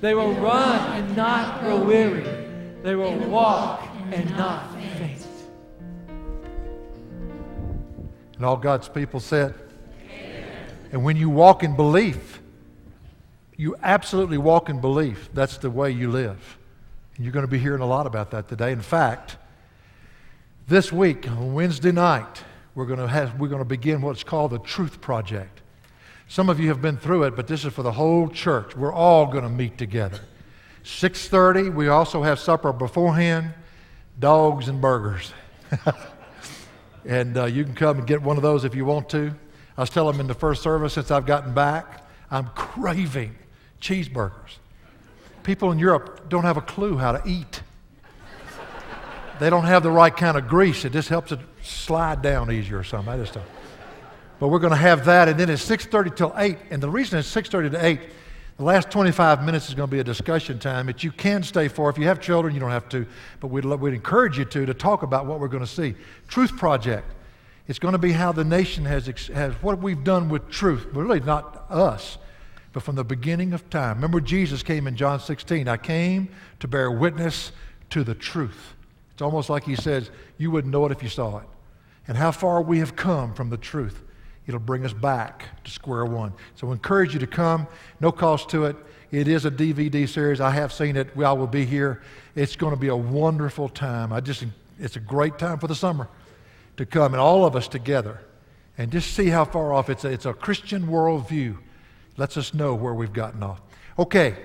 They will run and not grow weary. They will walk and not faint. And all God's people said, Amen. and when you walk in belief, you absolutely walk in belief. That's the way you live. And you're going to be hearing a lot about that today. In fact, this week, on Wednesday night, we're going to, have, we're going to begin what's called the Truth Project. Some of you have been through it, but this is for the whole church. We're all going to meet together. 6:30, we also have supper beforehand, dogs and burgers. and uh, you can come and get one of those if you want to. I was telling them in the first service since I've gotten back, I'm craving cheeseburgers. People in Europe don't have a clue how to eat. They don't have the right kind of grease. It just helps it slide down easier or something. I just don't. But we're going to have that, and then it's 6:30 till 8. And the reason it's 6:30 to 8, the last 25 minutes is going to be a discussion time that you can stay for. If you have children, you don't have to, but we'd, we'd encourage you to to talk about what we're going to see. Truth Project. It's going to be how the nation has, has what we've done with truth. But really, not us, but from the beginning of time. Remember, Jesus came in John 16. I came to bear witness to the truth. It's almost like he says, You wouldn't know it if you saw it. And how far we have come from the truth. It'll bring us back to square one. So I encourage you to come. No cost to it. It is a DVD series. I have seen it. I will be here. It's going to be a wonderful time. I just, it's a great time for the summer to come and all of us together and just see how far off it's a, it's a Christian worldview. Lets us know where we've gotten off. Okay,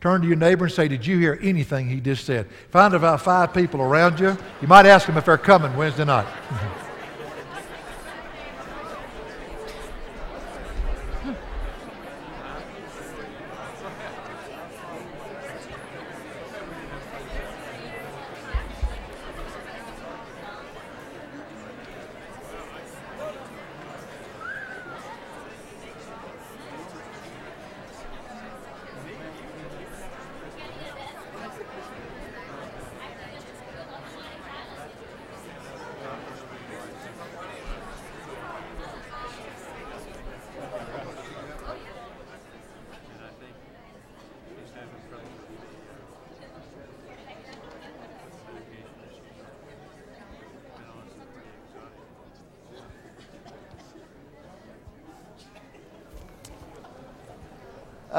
turn to your neighbor and say, Did you hear anything he just said? Find about five people around you. You might ask them if they're coming Wednesday night.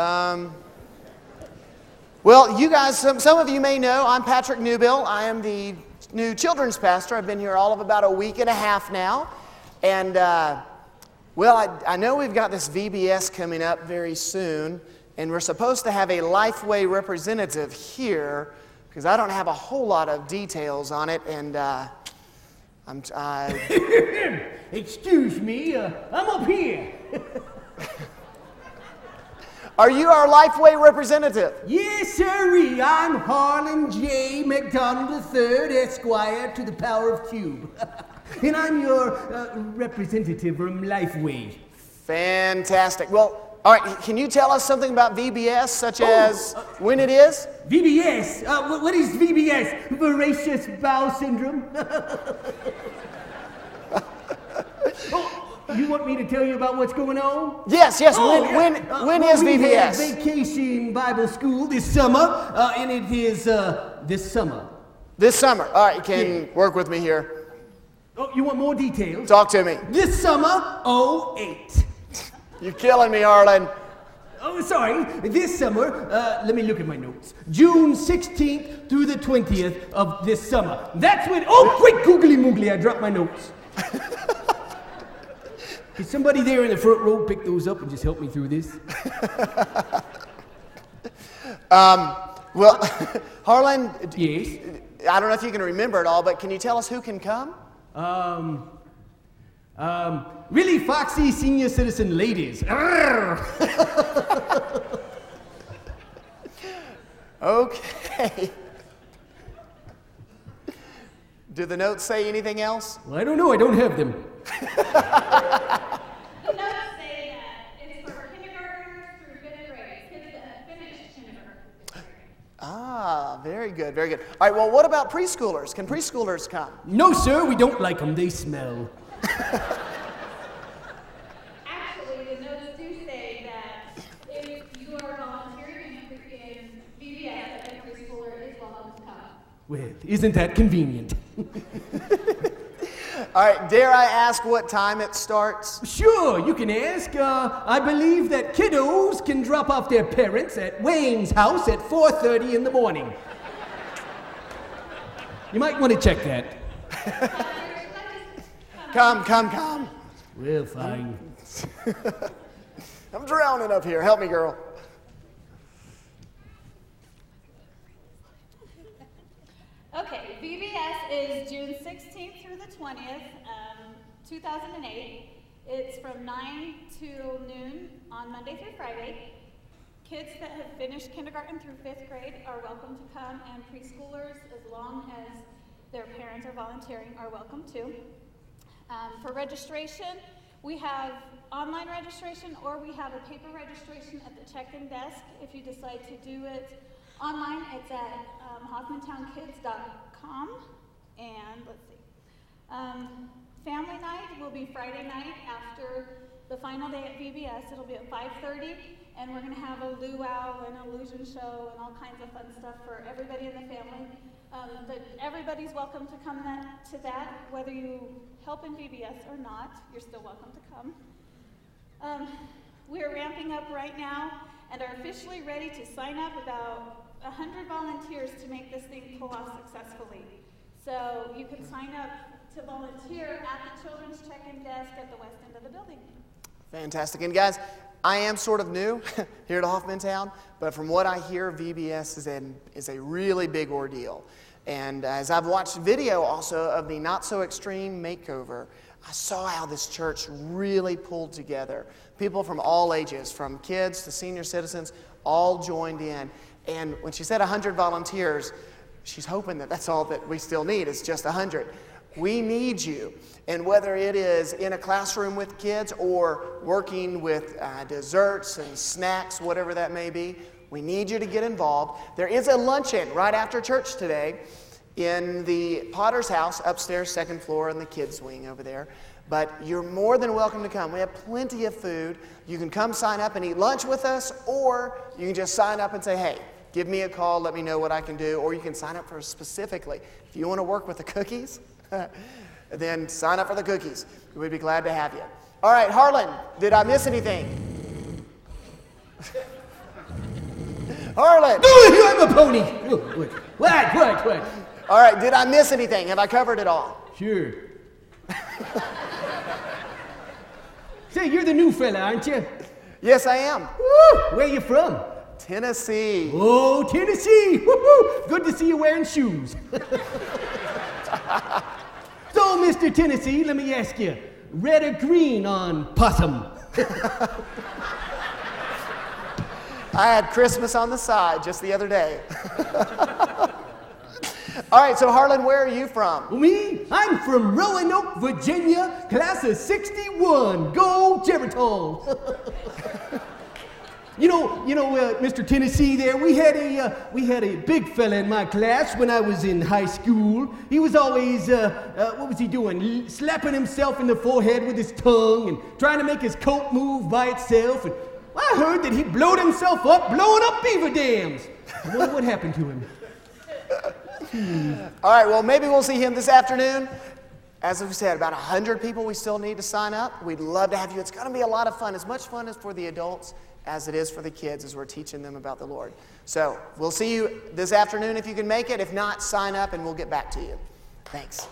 Um, well, you guys, some, some of you may know I'm Patrick Newbill. I am the new children's pastor. I've been here all of about a week and a half now. And, uh, well, I, I know we've got this VBS coming up very soon, and we're supposed to have a Lifeway representative here because I don't have a whole lot of details on it. And, uh, I'm. Excuse me, uh, I'm up here. Are you our Lifeway representative? Yes, sirree. I'm Harlan J. McDonald III, Esquire, to the power of Cube. and I'm your uh, representative from Lifeway. Fantastic. Well, all right, can you tell us something about VBS, such Oh, as uh, when it is? VBS? Uh, wh- what is VBS? Voracious bowel syndrome? oh, you want me to tell you about what's going on? Yes, yes. Oh, when yeah. when, Uh, when well, is we VBS? Vacation Bible School this summer, uh, and it is uh, this summer. This summer. All right, you can Yeah. work with me here. Oh, you want more details? Talk to me. This summer, 08. You're killing me, Arlen. Oh, sorry. This summer, uh, let me look at my notes. June 16th through the 20th of this summer. That's when. Oh, quick, googly moogly, I dropped my notes. Can somebody there in the front row pick those up and just help me through this? Well, Harlan, Yes. I don't know if you can remember it all, but can you tell us who can come? Um. Um, really foxy senior citizen ladies. Okay. Do the notes say anything else? Well, I don't know. I don't have them. The notes say that it's for kindergartners through fifth grade, kids that finish kindergarten. Ah, very good, very good. All right, well, what about preschoolers? Can preschoolers come? No, sir, we don't like them. They smell. Actually, the notes do say that if you are volunteering in in VBS, that a preschooler is welcome to come. Well, isn't that convenient? All right, dare I ask what time it starts? Sure, you can ask. Uh, I believe that kiddos can drop off their parents at Wayne's house at 4:30 in the morning. You might want to check that. Come, come, come. Well, fine. I'm drowning up here. Help me, girl. Okay, VBS is June 16th through the 20th, um, 2008. It's from 9 to noon on Monday through Friday. Kids that have finished kindergarten through fifth grade are welcome to come, and preschoolers, as long as their parents are volunteering, are welcome too. Um, for registration, we have online registration or we have a paper registration at the check-in desk. If you decide to do it online, it's at um, hoffmantownkids.com. And let's see. Um, family night will be Friday night after the final day at VBS. It'll be at 5:30, and we're going to have a luau and an illusion show and all kinds of fun stuff for everybody in the family. Um, but everybody's welcome to come that, to that, whether you help in VBS or not. You're still welcome to come. Um, we're ramping up right now and are officially ready to sign up about 100 volunteers to make this thing pull off successfully. So you can sign up to volunteer at the children's check-in desk at the west end of the building. Fantastic. And guys, I am sort of new here at Hoffmantown, but from what I hear, VBS is, an, is a really big ordeal. And as I've watched video also of the Not So Extreme makeover, I saw how this church really pulled together. People from all ages, from kids to senior citizens, all joined in. And when she said 100 volunteers, she's hoping that that's all that we still need is just 100. We need you. And whether it is in a classroom with kids or working with uh, desserts and snacks, whatever that may be, we need you to get involved. There is a luncheon right after church today in the Potter's house upstairs, second floor, in the kids' wing over there. But you're more than welcome to come. We have plenty of food. You can come sign up and eat lunch with us, or you can just sign up and say, hey, give me a call, let me know what I can do, or you can sign up for specifically. If you want to work with the cookies, then sign up for the cookies. We'd be glad to have you. All right, Harlan, did I miss anything? Harlan! No, I'm a pony. What? What? What? What? All right, did I miss anything? Have I covered it all? Sure. Say, you're the new fella, aren't you? Yes, I am. Woo! Where are you from? Tennessee. Oh, Tennessee! Woo-hoo! Good to see you wearing shoes. so, Mr. Tennessee, let me ask you, red or green on possum? I had Christmas on the side just the other day. All right, so Harlan, where are you from? Me? I'm from Roanoke, Virginia, class of 61. Go Geritol! You know, you know, uh, Mr. Tennessee. There, we had a uh, we had a big fella in my class when I was in high school. He was always uh, uh, what was he doing? Slapping himself in the forehead with his tongue and trying to make his coat move by itself. And I heard that he blowed himself up, blowing up beaver dams. I wonder what happened to him. All right, well, maybe we'll see him this afternoon. As we said, about 100 people we still need to sign up. We'd love to have you. It's going to be a lot of fun, as much fun as for the adults as it is for the kids as we're teaching them about the Lord. So we'll see you this afternoon if you can make it. If not, sign up and we'll get back to you. Thanks.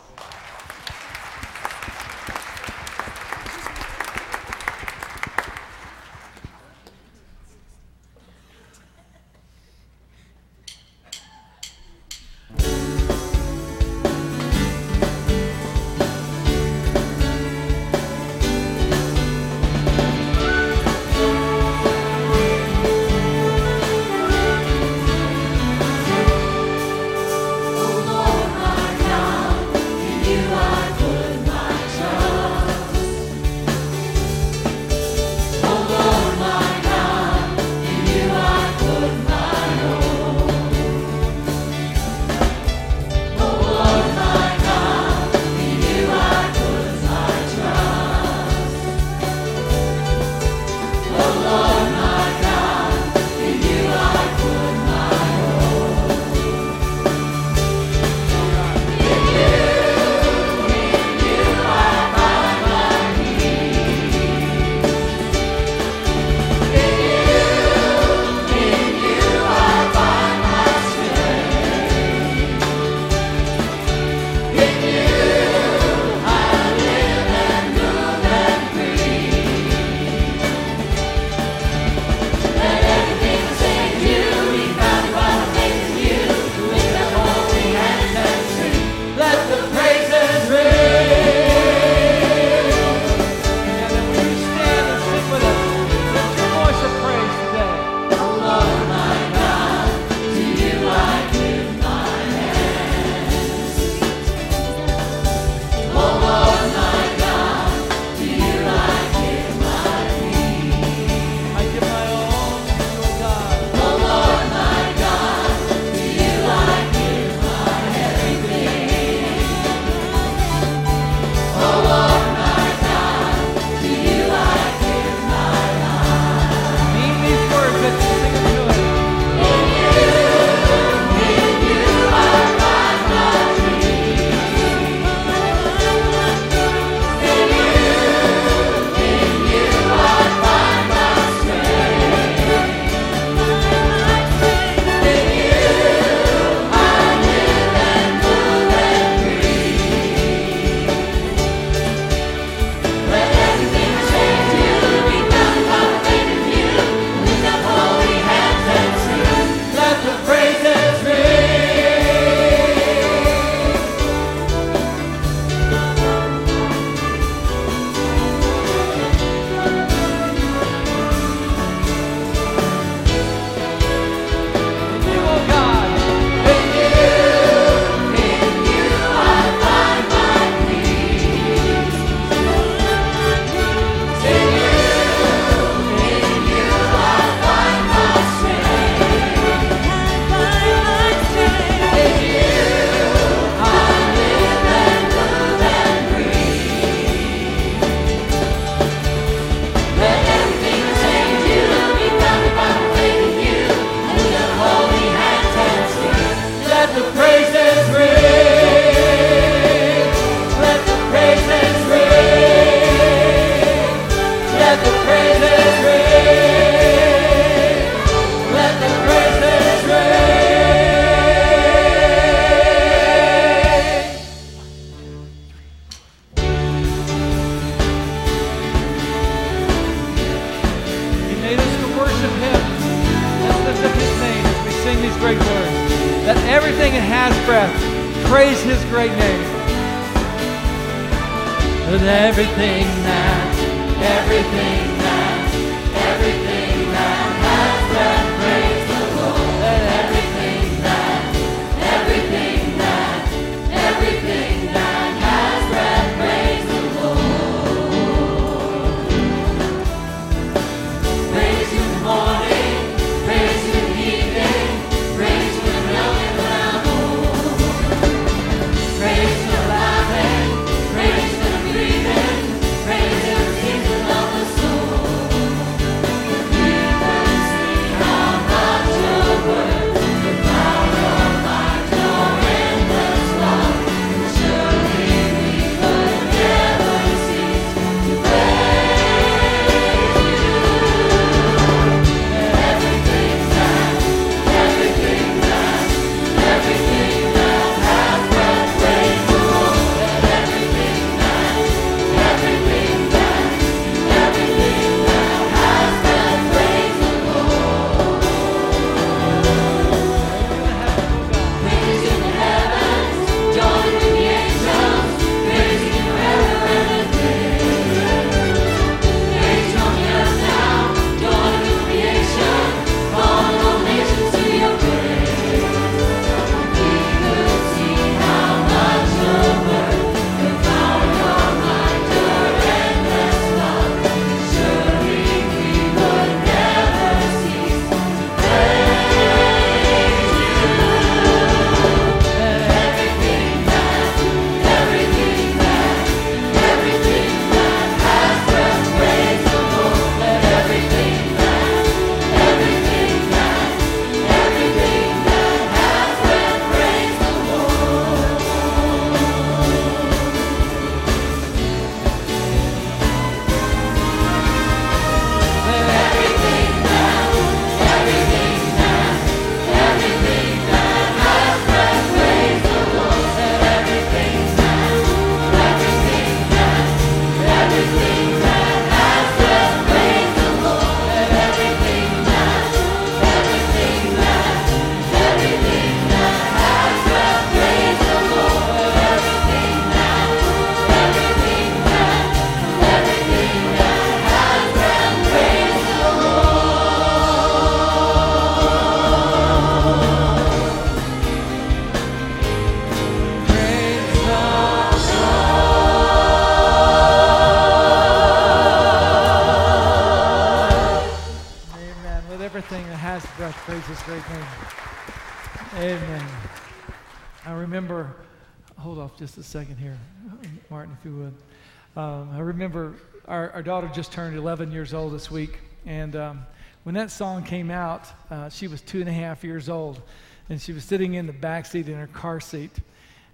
Just turned 11 years old this week, and um, when that song came out, uh, she was two and a half years old, and she was sitting in the back seat in her car seat,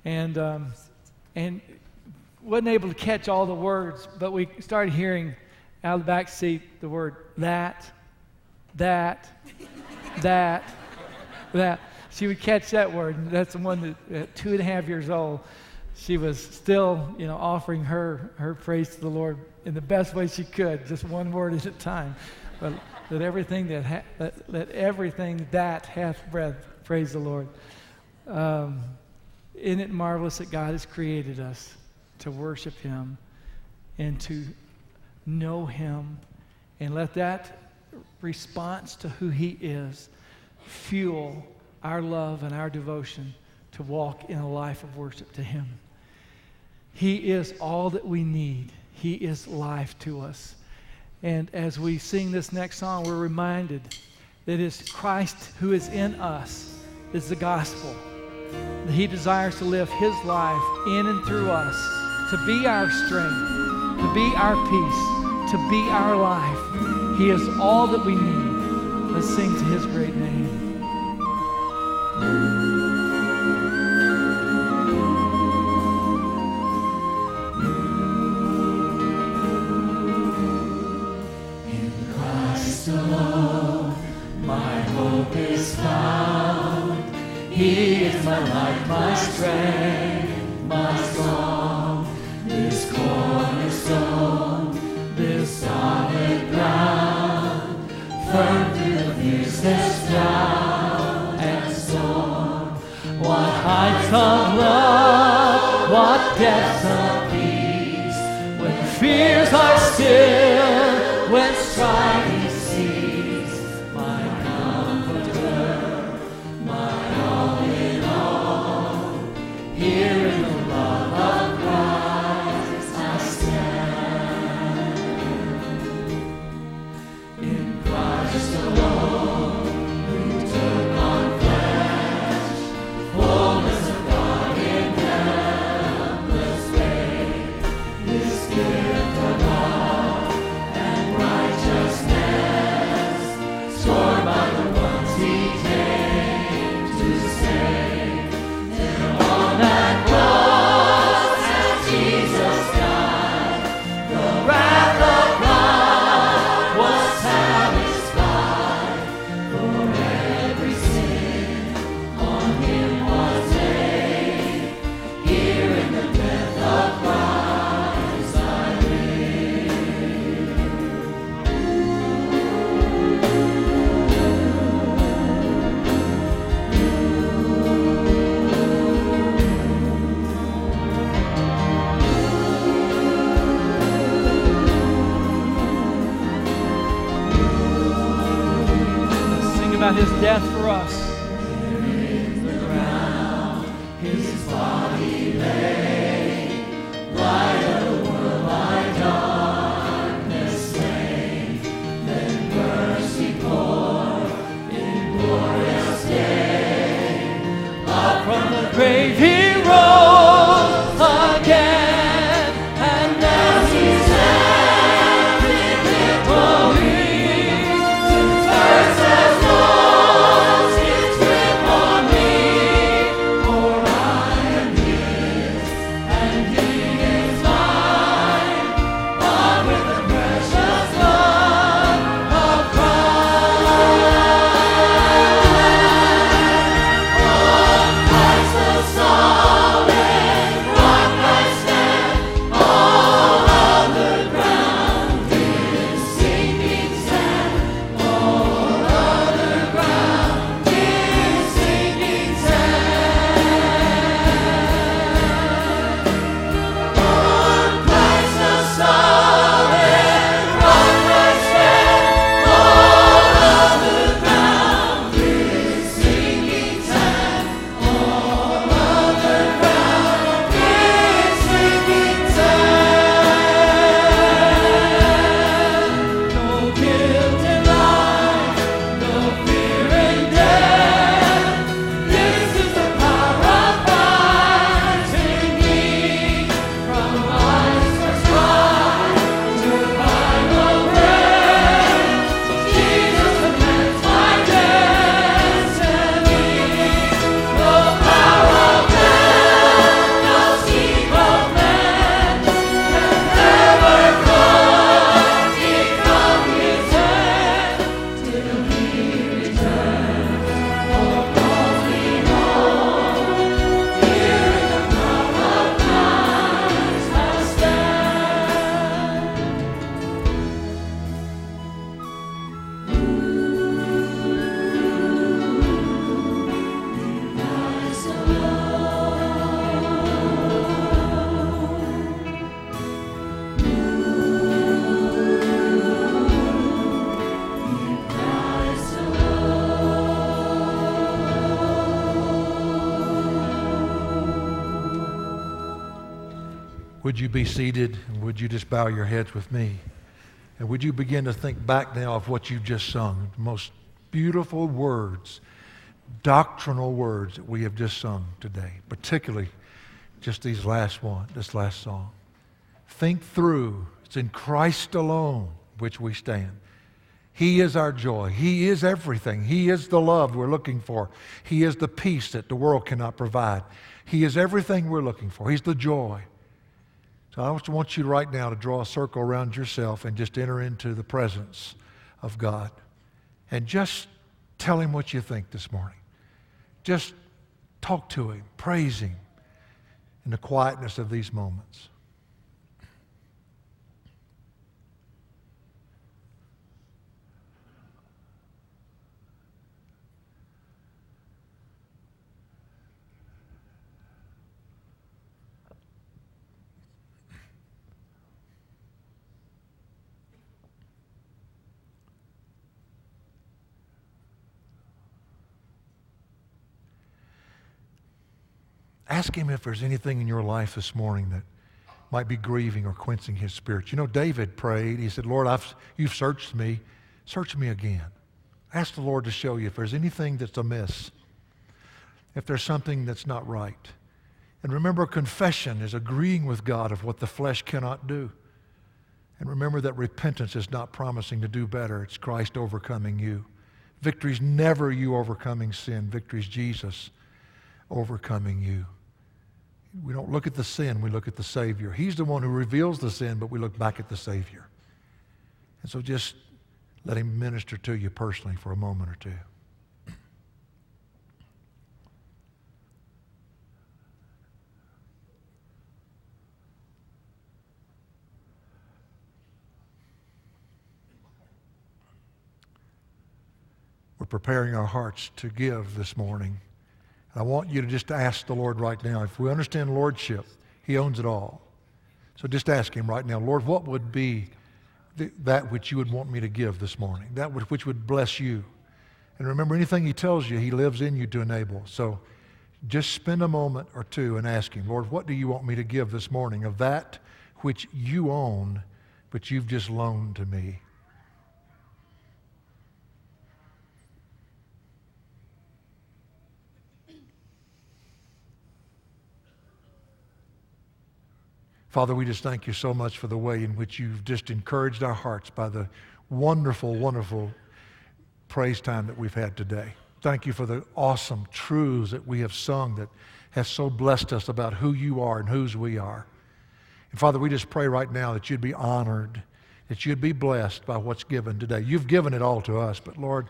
and um, and wasn't able to catch all the words, but we started hearing out of the back seat the word that, that, that, that. She would catch that word, and that's the one that at two and a half years old, she was still, you know, offering her her praise to the Lord in the best way she could, just one word at a time. But let everything that ha- let, let everything that hath breath praise the Lord. Um, isn't it marvelous that God has created us to worship Him and to know Him and let that response to who He is fuel our love and our devotion to walk in a life of worship to Him? He is all that we need, He is life to us. And as we sing this next song, we're reminded that it's Christ who is in us, is the gospel. That He desires to live His life in and through us, to be our strength, to be our peace, to be our life. He is all that we need. Let's sing to His great name. my strength. About his death for us. Would you be seated would you just bow your heads with me? And would you begin to think back now of what you've just sung? The most beautiful words, doctrinal words that we have just sung today, particularly just these last one, this last song. Think through. It's in Christ alone which we stand. He is our joy. He is everything. He is the love we're looking for. He is the peace that the world cannot provide. He is everything we're looking for. He's the joy. So I just want you right now to draw a circle around yourself and just enter into the presence of God. And just tell him what you think this morning. Just talk to him, praise him in the quietness of these moments. Ask Him if there's anything in your life this morning that might be grieving or quenching His Spirit. You know, David prayed. He said, Lord, I've, you've searched me. Search me again. Ask the Lord to show you if there's anything that's amiss, if there's something that's not right. And remember, confession is agreeing with God of what the flesh cannot do. And remember that repentance is not promising to do better, it's Christ overcoming you. Victory's never you overcoming sin, victory's Jesus overcoming you. We don't look at the sin, we look at the Savior. He's the one who reveals the sin, but we look back at the Savior. And so just let Him minister to you personally for a moment or two. We're preparing our hearts to give this morning. I want you to just ask the Lord right now. If we understand Lordship, He owns it all. So just ask Him right now, Lord, what would be that which you would want me to give this morning? That which would bless you? And remember, anything He tells you, He lives in you to enable. So just spend a moment or two and ask Him, Lord, what do you want me to give this morning of that which you own, but you've just loaned to me? Father, we just thank you so much for the way in which you've just encouraged our hearts by the wonderful, wonderful praise time that we've had today. Thank you for the awesome truths that we have sung that has so blessed us about who you are and whose we are. And Father, we just pray right now that you'd be honored, that you'd be blessed by what's given today. You've given it all to us, but Lord,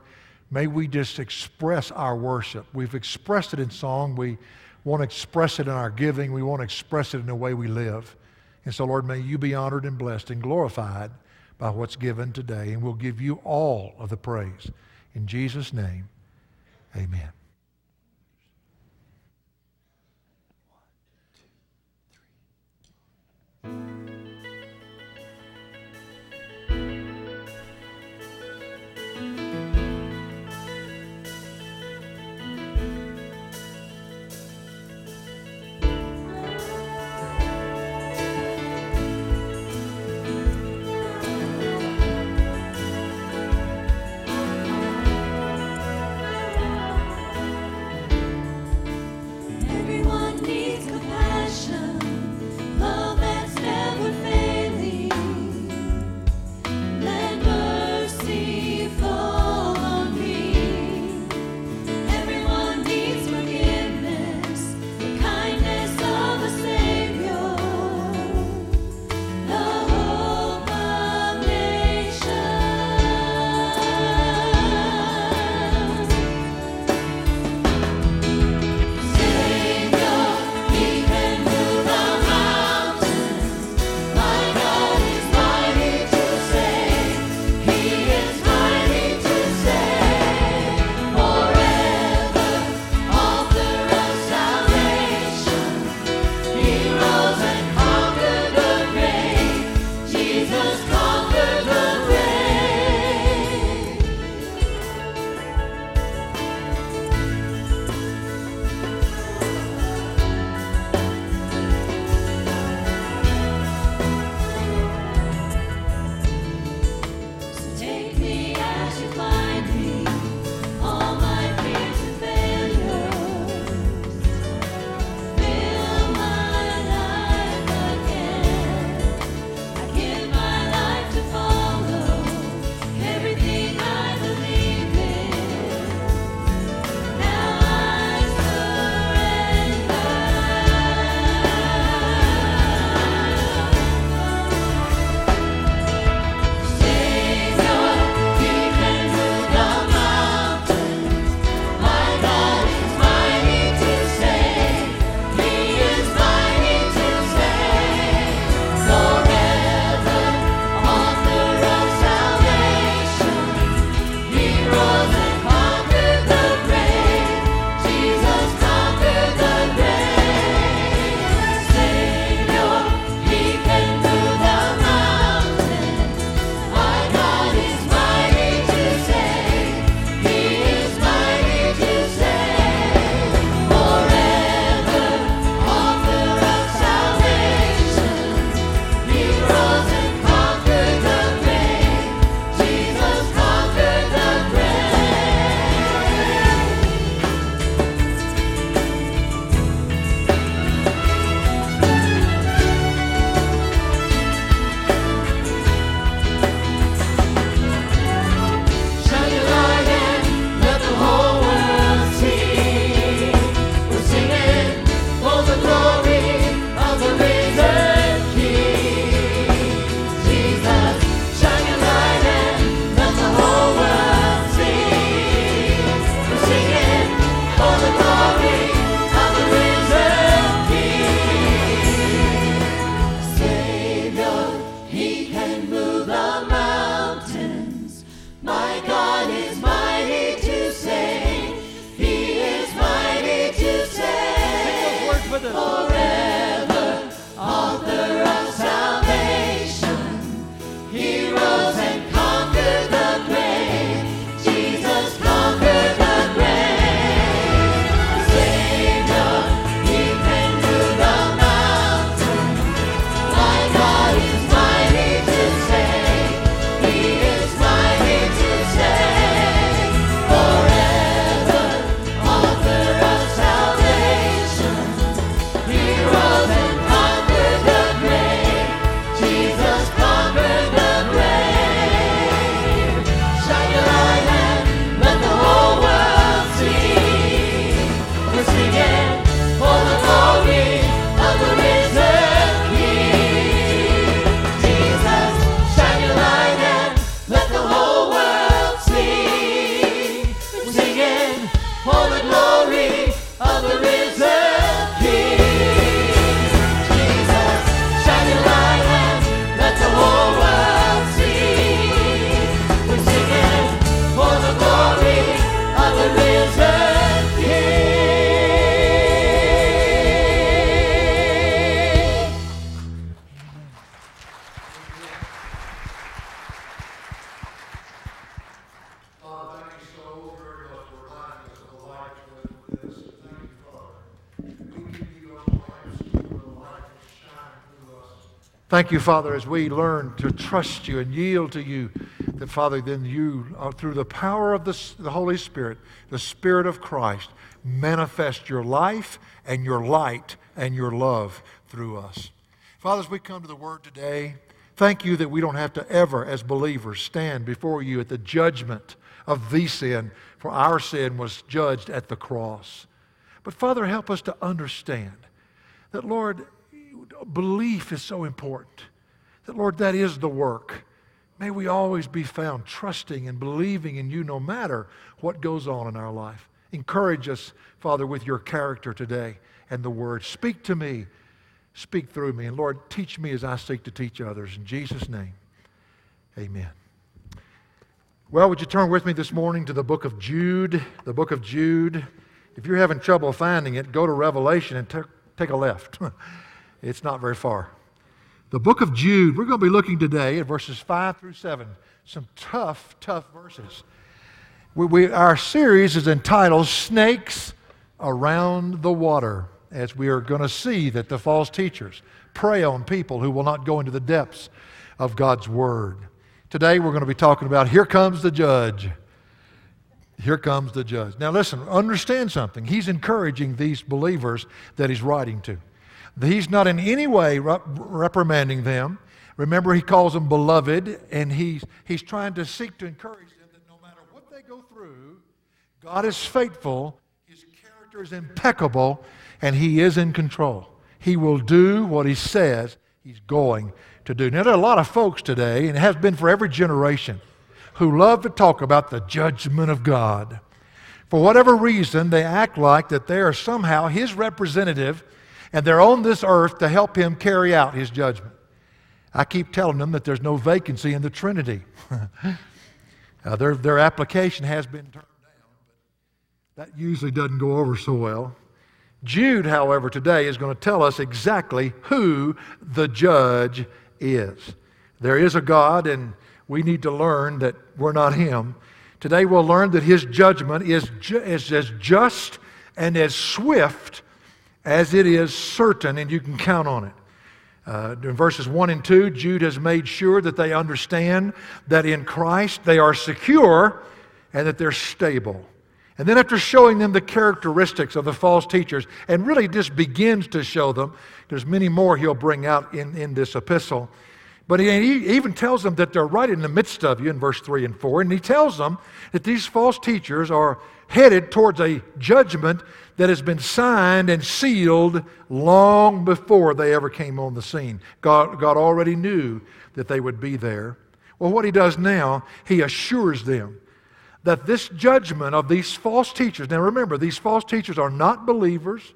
may we just express our worship. We've expressed it in song. We want to express it in our giving. We want to express it in the way we live. And so, Lord, may you be honored and blessed and glorified by what's given today. And we'll give you all of the praise. In Jesus' name, amen. One, two, three. Thank you, Father, as we learn to trust you and yield to you, that, Father, then you, uh, through the power of the, the Holy Spirit, the Spirit of Christ, manifest your life and your light and your love through us. Father, as we come to the Word today, thank you that we don't have to ever, as believers, stand before you at the judgment of the sin, for our sin was judged at the cross. But Father, help us to understand that, Lord, belief is so important. That, Lord, that is the work. May we always be found trusting and believing in you no matter what goes on in our life. Encourage us, Father, with your character today and the word. Speak to me. Speak through me. And Lord, teach me as I seek to teach others. In Jesus' name, amen. Well, would you turn with me this morning to the book of Jude? The book of Jude. If you're having trouble finding it, go to Revelation and ta- take a left. it's not very far. The book of Jude, we're going to be looking today at verses 5 through 7. Some tough, tough verses. We, we, our series is entitled Snakes Around the Water, as we are going to see that the false teachers prey on people who will not go into the depths of God's Word. Today we're going to be talking about Here Comes the Judge. Here comes the judge. Now, listen, understand something. He's encouraging these believers that he's writing to. He's not in any way rep- reprimanding them. Remember, he calls them beloved, and he's, he's trying to seek to encourage them that no matter what they go through, God is faithful, his character is impeccable, and he is in control. He will do what he says he's going to do. Now, there are a lot of folks today, and it has been for every generation, who love to talk about the judgment of God. For whatever reason, they act like that they are somehow his representative and they're on this earth to help him carry out his judgment. I keep telling them that there's no vacancy in the Trinity. uh, their, their application has been turned down, but that usually doesn't go over so well. Jude, however, today is going to tell us exactly who the judge is. There is a God, and we need to learn that we're not Him. Today we'll learn that His judgment is, ju- is as just and as swift as it is certain, and you can count on it. Uh, in verses 1 and 2, Jude has made sure that they understand that in Christ they are secure and that they're stable. And then, after showing them the characteristics of the false teachers, and really just begins to show them, there's many more he'll bring out in, in this epistle. But he, he even tells them that they're right in the midst of you in verse 3 and 4. And he tells them that these false teachers are headed towards a judgment that has been signed and sealed long before they ever came on the scene. God, God already knew that they would be there. Well, what he does now, he assures them that this judgment of these false teachers, now remember, these false teachers are not believers.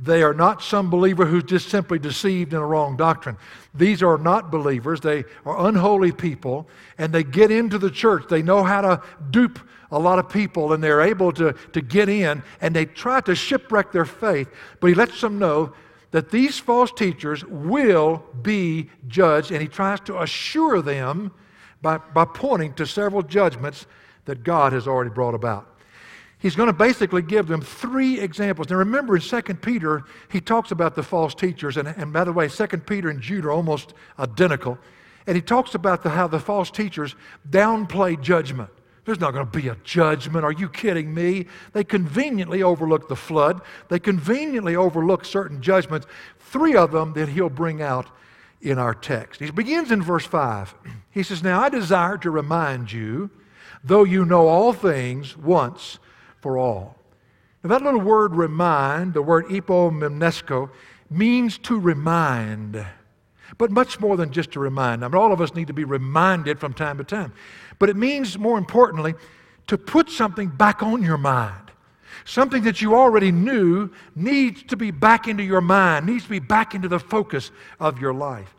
They are not some believer who's just simply deceived in a wrong doctrine. These are not believers. They are unholy people, and they get into the church. They know how to dupe a lot of people, and they're able to, to get in, and they try to shipwreck their faith. But he lets them know that these false teachers will be judged, and he tries to assure them by, by pointing to several judgments that God has already brought about. He's going to basically give them three examples. Now remember in 2 Peter, he talks about the false teachers, and, and by the way, 2 Peter and Jude are almost identical. And he talks about the, how the false teachers downplay judgment. There's not going to be a judgment. Are you kidding me? They conveniently overlook the flood. They conveniently overlook certain judgments. Three of them that he'll bring out in our text. He begins in verse 5. He says, Now I desire to remind you, though you know all things once for all. Now, that little word remind, the word epomemnesco, means to remind, but much more than just to remind. I mean, all of us need to be reminded from time to time. But it means, more importantly, to put something back on your mind. Something that you already knew needs to be back into your mind, needs to be back into the focus of your life.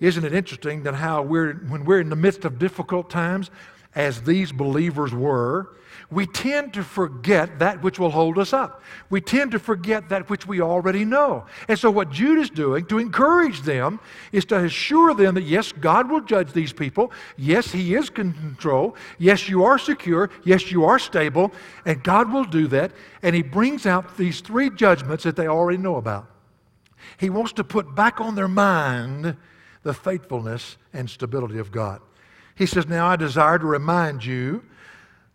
Isn't it interesting that how we're, when we're in the midst of difficult times, as these believers were, we tend to forget that which will hold us up. We tend to forget that which we already know. And so, what Jude is doing to encourage them is to assure them that yes, God will judge these people. Yes, He is control. Yes, you are secure. Yes, you are stable. And God will do that. And He brings out these three judgments that they already know about. He wants to put back on their mind the faithfulness and stability of God. He says, Now I desire to remind you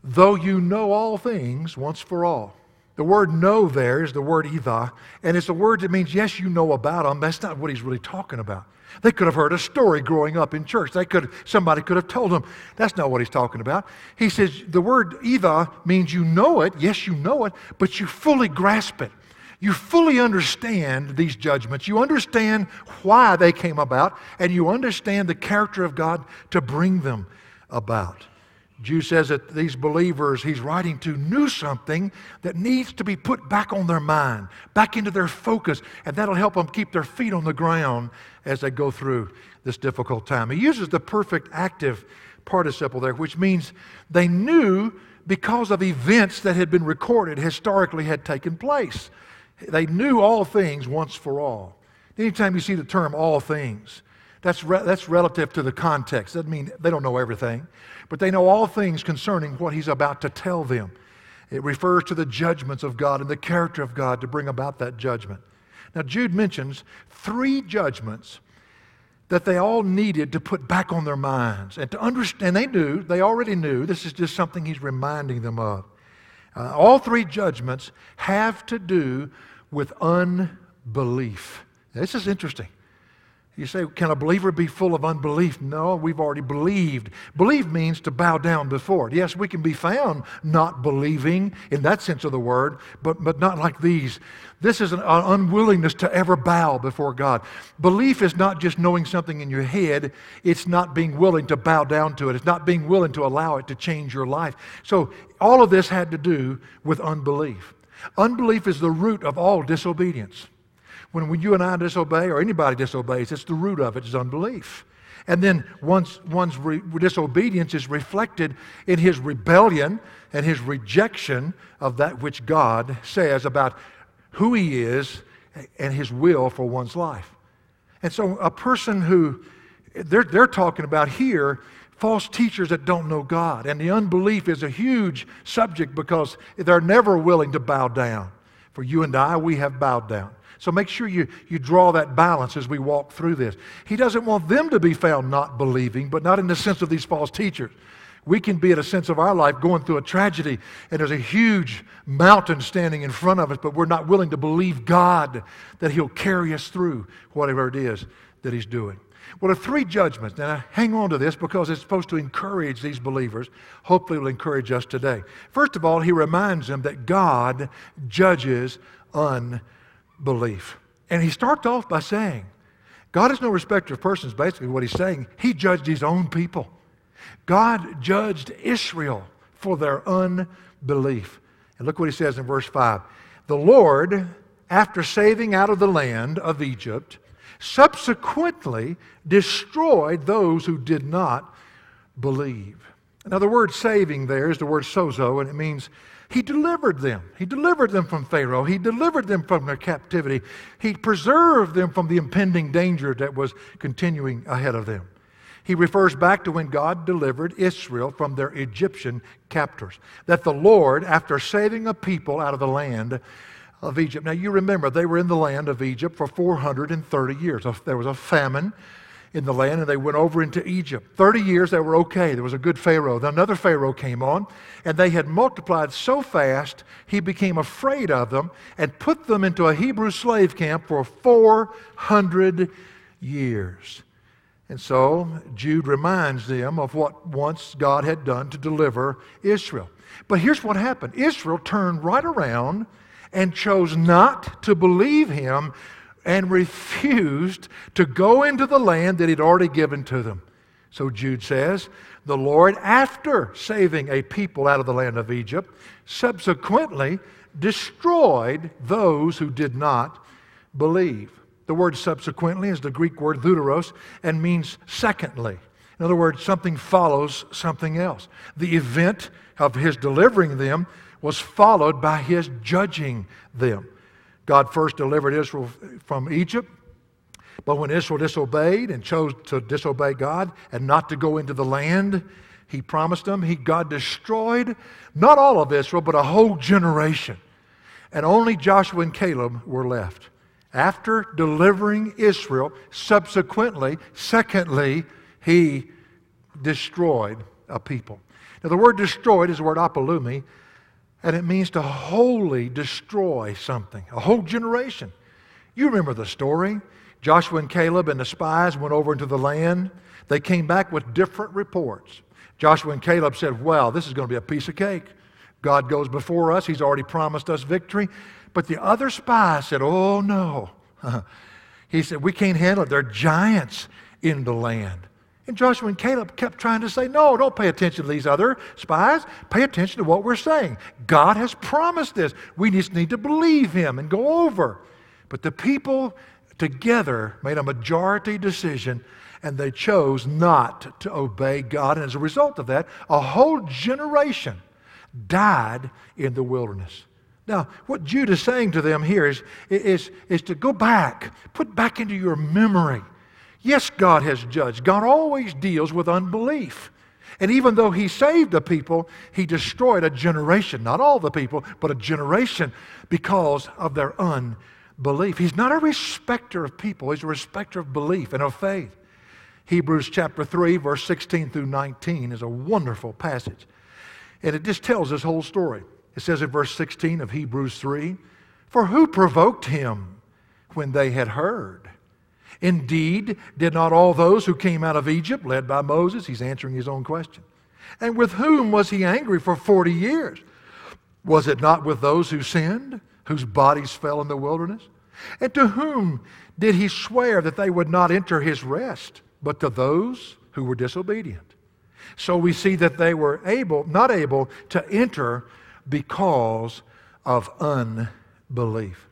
though you know all things once for all. The word know there is the word idha, and it's a word that means, yes, you know about them. That's not what he's really talking about. They could have heard a story growing up in church. They could, somebody could have told them. That's not what he's talking about. He says the word idha means you know it. Yes, you know it, but you fully grasp it. You fully understand these judgments. You understand why they came about, and you understand the character of God to bring them about. Jude says that these believers he's writing to knew something that needs to be put back on their mind, back into their focus, and that'll help them keep their feet on the ground as they go through this difficult time. He uses the perfect active participle there, which means they knew because of events that had been recorded historically had taken place. They knew all things once for all. Anytime you see the term all things, that's, re- that's relative to the context. Doesn't mean they don't know everything but they know all things concerning what he's about to tell them. It refers to the judgments of God and the character of God to bring about that judgment. Now, Jude mentions three judgments that they all needed to put back on their minds and to understand. They knew, they already knew, this is just something he's reminding them of. Uh, all three judgments have to do with unbelief. This is interesting. You say, can a believer be full of unbelief? No, we've already believed. Believe means to bow down before it. Yes, we can be found not believing in that sense of the word, but, but not like these. This is an unwillingness to ever bow before God. Belief is not just knowing something in your head, it's not being willing to bow down to it, it's not being willing to allow it to change your life. So, all of this had to do with unbelief. Unbelief is the root of all disobedience. When, you and I disobey, or anybody disobeys, it's the root of it is unbelief. And then one's, one's re- disobedience is reflected in his rebellion and his rejection of that which God says about who he is and his will for one's life. And so a person who they're, they're talking about here false teachers that don't know God. And the unbelief is a huge subject because they're never willing to bow down. For you and I, we have bowed down. So make sure you, you draw that balance as we walk through this. He doesn't want them to be found not believing, but not in the sense of these false teachers. We can be at a sense of our life going through a tragedy, and there's a huge mountain standing in front of us, but we're not willing to believe God that He'll carry us through whatever it is that He's doing. Well, there are three judgments. Now, hang on to this because it's supposed to encourage these believers. Hopefully, it will encourage us today. First of all, he reminds them that God judges unbelief. And he starts off by saying, God is no respecter of persons, basically, what he's saying. He judged his own people. God judged Israel for their unbelief. And look what he says in verse 5 The Lord, after saving out of the land of Egypt, subsequently destroyed those who did not believe. Now, the word saving there is the word sozo, and it means he delivered them. He delivered them from Pharaoh. He delivered them from their captivity. He preserved them from the impending danger that was continuing ahead of them. He refers back to when God delivered Israel from their Egyptian captors. That the Lord, after saving a people out of the land of Egypt, now you remember they were in the land of Egypt for 430 years. There was a famine in the land and they went over into Egypt. 30 years they were okay. There was a good Pharaoh. Then another Pharaoh came on and they had multiplied so fast he became afraid of them and put them into a Hebrew slave camp for 400 years. And so Jude reminds them of what once God had done to deliver Israel. But here's what happened Israel turned right around and chose not to believe him and refused to go into the land that he'd already given to them. So Jude says, the Lord, after saving a people out of the land of Egypt, subsequently destroyed those who did not believe. The word subsequently is the Greek word deuteros and means secondly. In other words, something follows something else. The event of his delivering them was followed by his judging them. God first delivered Israel from Egypt, but when Israel disobeyed and chose to disobey God and not to go into the land he promised them, he, God destroyed not all of Israel, but a whole generation. And only Joshua and Caleb were left. After delivering Israel, subsequently, secondly, he destroyed a people. Now, the word destroyed is the word apollumi, and it means to wholly destroy something, a whole generation. You remember the story. Joshua and Caleb and the spies went over into the land. They came back with different reports. Joshua and Caleb said, Well, this is going to be a piece of cake. God goes before us, He's already promised us victory. But the other spies said, Oh, no. he said, We can't handle it. There are giants in the land. And Joshua and Caleb kept trying to say, No, don't pay attention to these other spies. Pay attention to what we're saying. God has promised this. We just need to believe Him and go over. But the people together made a majority decision and they chose not to obey God. And as a result of that, a whole generation died in the wilderness. Now, what Jude is saying to them here is, is, is to go back, put back into your memory. Yes, God has judged. God always deals with unbelief. And even though He saved a people, He destroyed a generation. Not all the people, but a generation because of their unbelief. He's not a respecter of people, He's a respecter of belief and of faith. Hebrews chapter 3, verse 16 through 19 is a wonderful passage. And it just tells this whole story. It says in verse 16 of Hebrews 3 For who provoked him when they had heard? Indeed, did not all those who came out of Egypt, led by Moses, he's answering his own question. And with whom was he angry for 40 years? Was it not with those who sinned, whose bodies fell in the wilderness? And to whom did he swear that they would not enter his rest, but to those who were disobedient? So we see that they were able, not able to enter because of unbelief.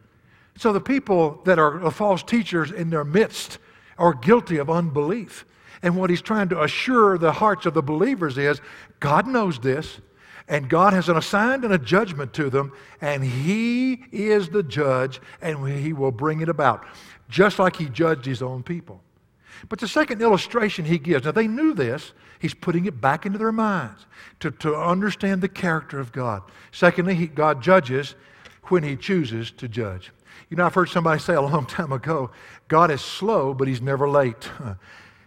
So the people that are false teachers in their midst are guilty of unbelief. And what he's trying to assure the hearts of the believers is God knows this, and God has an assigned and a judgment to them, and He is the judge, and He will bring it about, just like He judged His own people. But the second illustration he gives, now they knew this, he's putting it back into their minds to, to understand the character of God. Secondly, he, God judges when he chooses to judge. You know, I've heard somebody say a long time ago God is slow, but he's never late.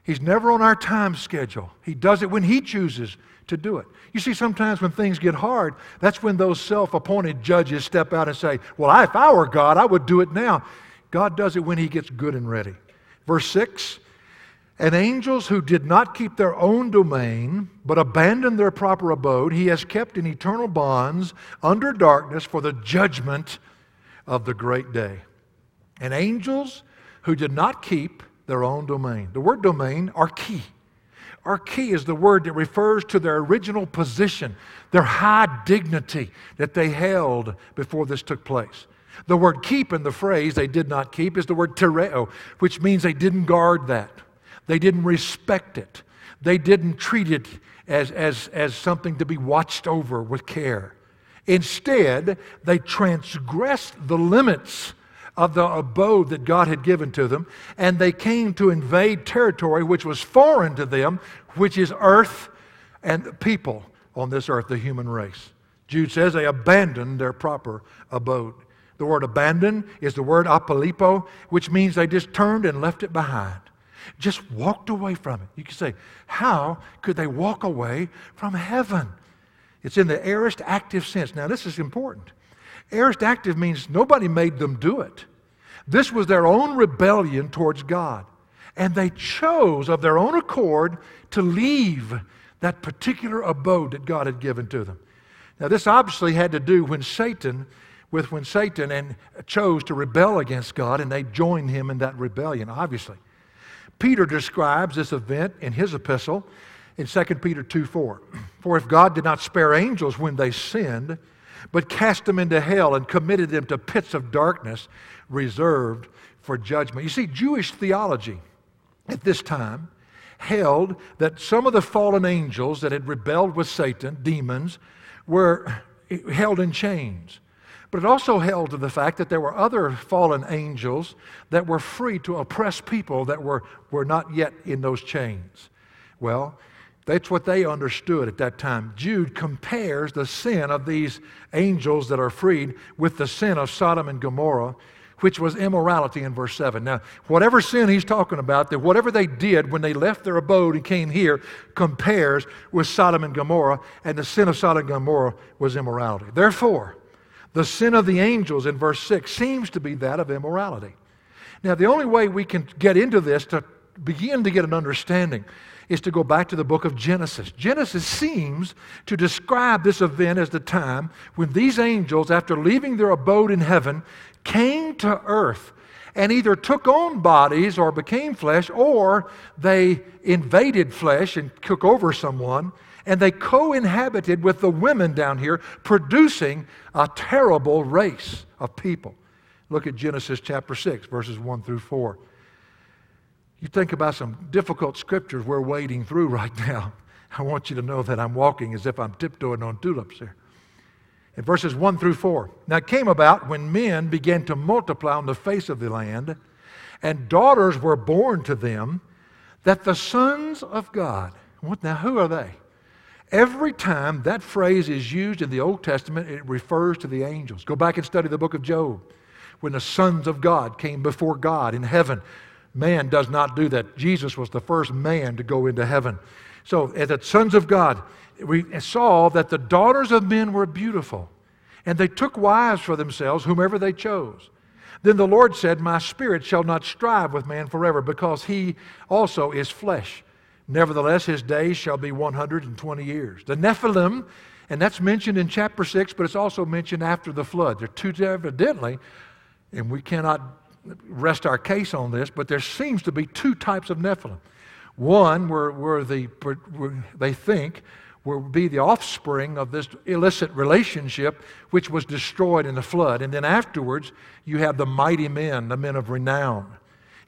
He's never on our time schedule. He does it when he chooses to do it. You see, sometimes when things get hard, that's when those self appointed judges step out and say, Well, if I were God, I would do it now. God does it when he gets good and ready. Verse 6 and angels who did not keep their own domain, but abandoned their proper abode, he has kept in eternal bonds under darkness for the judgment of the great day. And angels who did not keep their own domain. The word domain, arche. Arche is the word that refers to their original position, their high dignity that they held before this took place. The word keep in the phrase they did not keep is the word tereo, which means they didn't guard that. They didn't respect it. They didn't treat it as, as, as something to be watched over with care. Instead, they transgressed the limits of the abode that God had given to them, and they came to invade territory which was foreign to them, which is earth and people on this earth, the human race. Jude says they abandoned their proper abode. The word abandon is the word apolipo, which means they just turned and left it behind just walked away from it. You can say, how could they walk away from heaven? It's in the aorist active sense. Now, this is important. Aorist active means nobody made them do it. This was their own rebellion towards God. And they chose of their own accord to leave that particular abode that God had given to them. Now, this obviously had to do when Satan, with when Satan and chose to rebel against God, and they joined him in that rebellion, obviously. Peter describes this event in his epistle in 2 Peter 2 4. For if God did not spare angels when they sinned, but cast them into hell and committed them to pits of darkness reserved for judgment. You see, Jewish theology at this time held that some of the fallen angels that had rebelled with Satan, demons, were held in chains. But it also held to the fact that there were other fallen angels that were free to oppress people that were, were not yet in those chains. Well, that's what they understood at that time. Jude compares the sin of these angels that are freed with the sin of Sodom and Gomorrah which was immorality in verse 7. Now, whatever sin he's talking about, that whatever they did when they left their abode and came here compares with Sodom and Gomorrah, and the sin of Sodom and Gomorrah was immorality. Therefore, the sin of the angels in verse 6 seems to be that of immorality. Now, the only way we can get into this to begin to get an understanding is to go back to the book of Genesis. Genesis seems to describe this event as the time when these angels, after leaving their abode in heaven, came to earth and either took on bodies or became flesh, or they invaded flesh and took over someone, and they co inhabited with the women down here, producing a terrible race of people. Look at Genesis chapter 6, verses 1 through 4. You think about some difficult scriptures we're wading through right now. I want you to know that I'm walking as if I'm tiptoeing on tulips here in verses 1 through 4. Now it came about when men began to multiply on the face of the land, and daughters were born to them, that the sons of God, what now, who are they? Every time that phrase is used in the Old Testament, it refers to the angels. Go back and study the book of Job. When the sons of God came before God in heaven, man does not do that. Jesus was the first man to go into heaven. So, as the sons of God, we saw that the daughters of men were beautiful, and they took wives for themselves, whomever they chose. Then the Lord said, My spirit shall not strive with man forever, because he also is flesh. Nevertheless, his days shall be 120 years. The Nephilim, and that's mentioned in chapter 6, but it's also mentioned after the flood. They're two evidently, and we cannot rest our case on this, but there seems to be two types of Nephilim. One where, where, the, where they think will be the offspring of this illicit relationship which was destroyed in the flood. And then afterwards, you have the mighty men, the men of renown.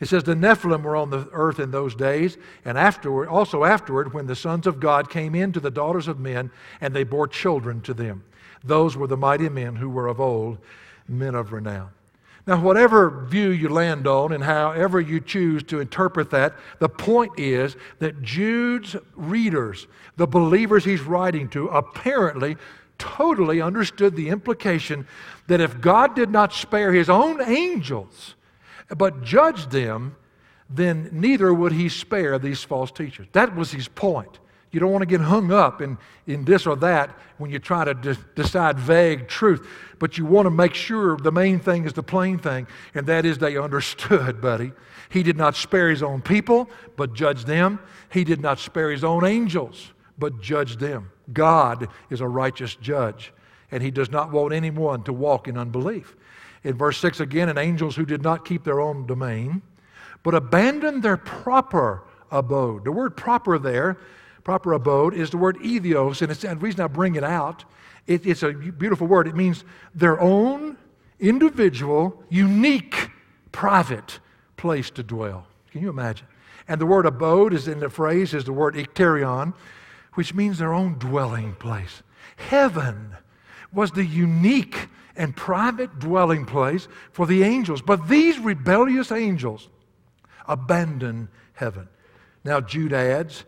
It says the Nephilim were on the earth in those days, and afterward, also afterward, when the sons of God came in to the daughters of men, and they bore children to them. Those were the mighty men who were of old, men of renown. Now, whatever view you land on and however you choose to interpret that, the point is that Jude's readers, the believers he's writing to, apparently totally understood the implication that if God did not spare his own angels, but judged them, then neither would he spare these false teachers. That was his point. You don't want to get hung up in, in this or that when you try to de- decide vague truth. But you want to make sure the main thing is the plain thing, and that is they understood, buddy. He did not spare his own people, but judged them. He did not spare his own angels, but judged them. God is a righteous judge, and he does not want anyone to walk in unbelief. In verse 6 again, and angels who did not keep their own domain, but abandoned their proper abode. The word proper there proper abode is the word ethios, and, it's, the reason I bring it out, it, it's a beautiful word. It means their own individual, unique, private place to dwell. Can you imagine? And the word abode is in the phrase is the word oiketerion, which means their own dwelling place. Heaven was the unique and private dwelling place for the angels. But these rebellious angels abandoned heaven. Now, Jude adds,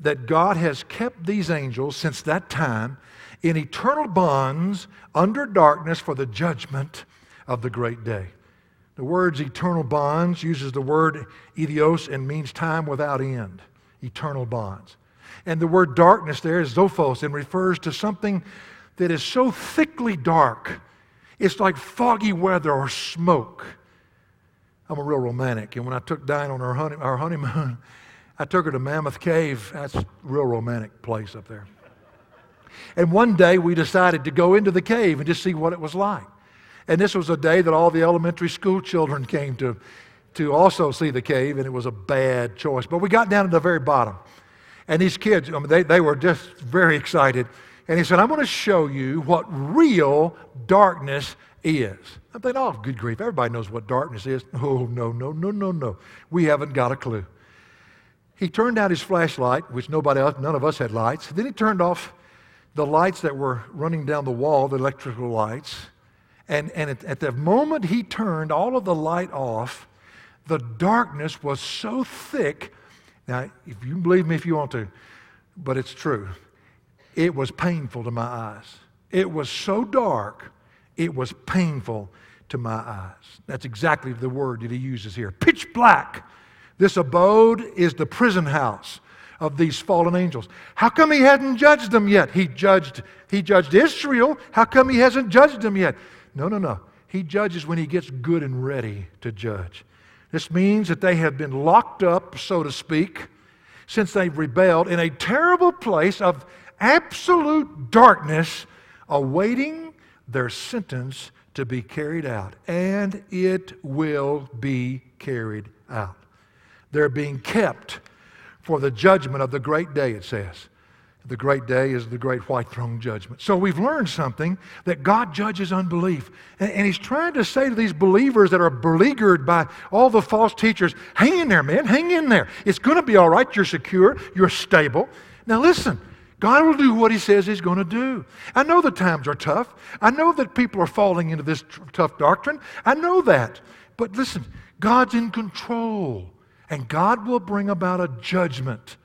that God has kept these angels since that time in eternal bonds under darkness for the judgment of the great day. The words eternal bonds uses the word idios and means time without end, eternal bonds. And the word darkness there is zophos and refers to something that is so thickly dark, it's like foggy weather or smoke. I'm a real romantic, and when I took Diane on our honeymoon, I took her to Mammoth Cave. That's a real romantic place up there. And one day we decided to go into the cave and just see what it was like. And this was a day that all the elementary school children came to, to also see the cave, and it was a bad choice. But we got down to the very bottom. And these kids, I mean, they, they were just very excited. And he said, I'm going to show you what real darkness is. I'm thinking, oh, good grief, everybody knows what darkness is. Oh, no, no, no, no, no. We haven't got a clue. He turned out his flashlight, which nobody else, none of us had lights. Then he turned off the lights that were running down the wall, the electrical lights. And, and at, at the moment he turned all of the light off, the darkness was so thick. Now, if you believe me if you want to, but it's true. It was painful to my eyes. It was so dark, it was painful to my eyes. That's exactly the word that he uses here. Pitch black. This abode is the prison house of these fallen angels. How come he hadn't judged them yet? He judged he judged Israel. How come he hasn't judged them yet? No, no, no. He judges when he gets good and ready to judge. This means that they have been locked up, so to speak, since they've rebelled in a terrible place of absolute darkness, awaiting their sentence to be carried out. And it will be carried out. They're being kept for the judgment of the great day, it says. The great day is the great white throne judgment. So we've learned something that God judges unbelief. And, and, He's trying to say to these believers that are beleaguered by all the false teachers hang in there, man, hang in there. It's going to be all right. You're secure, you're stable. Now listen, God will do what He says He's going to do. I know the times are tough. I know that people are falling into this tr- tough doctrine. I know that. But listen, God's in control. And God will bring about a judgment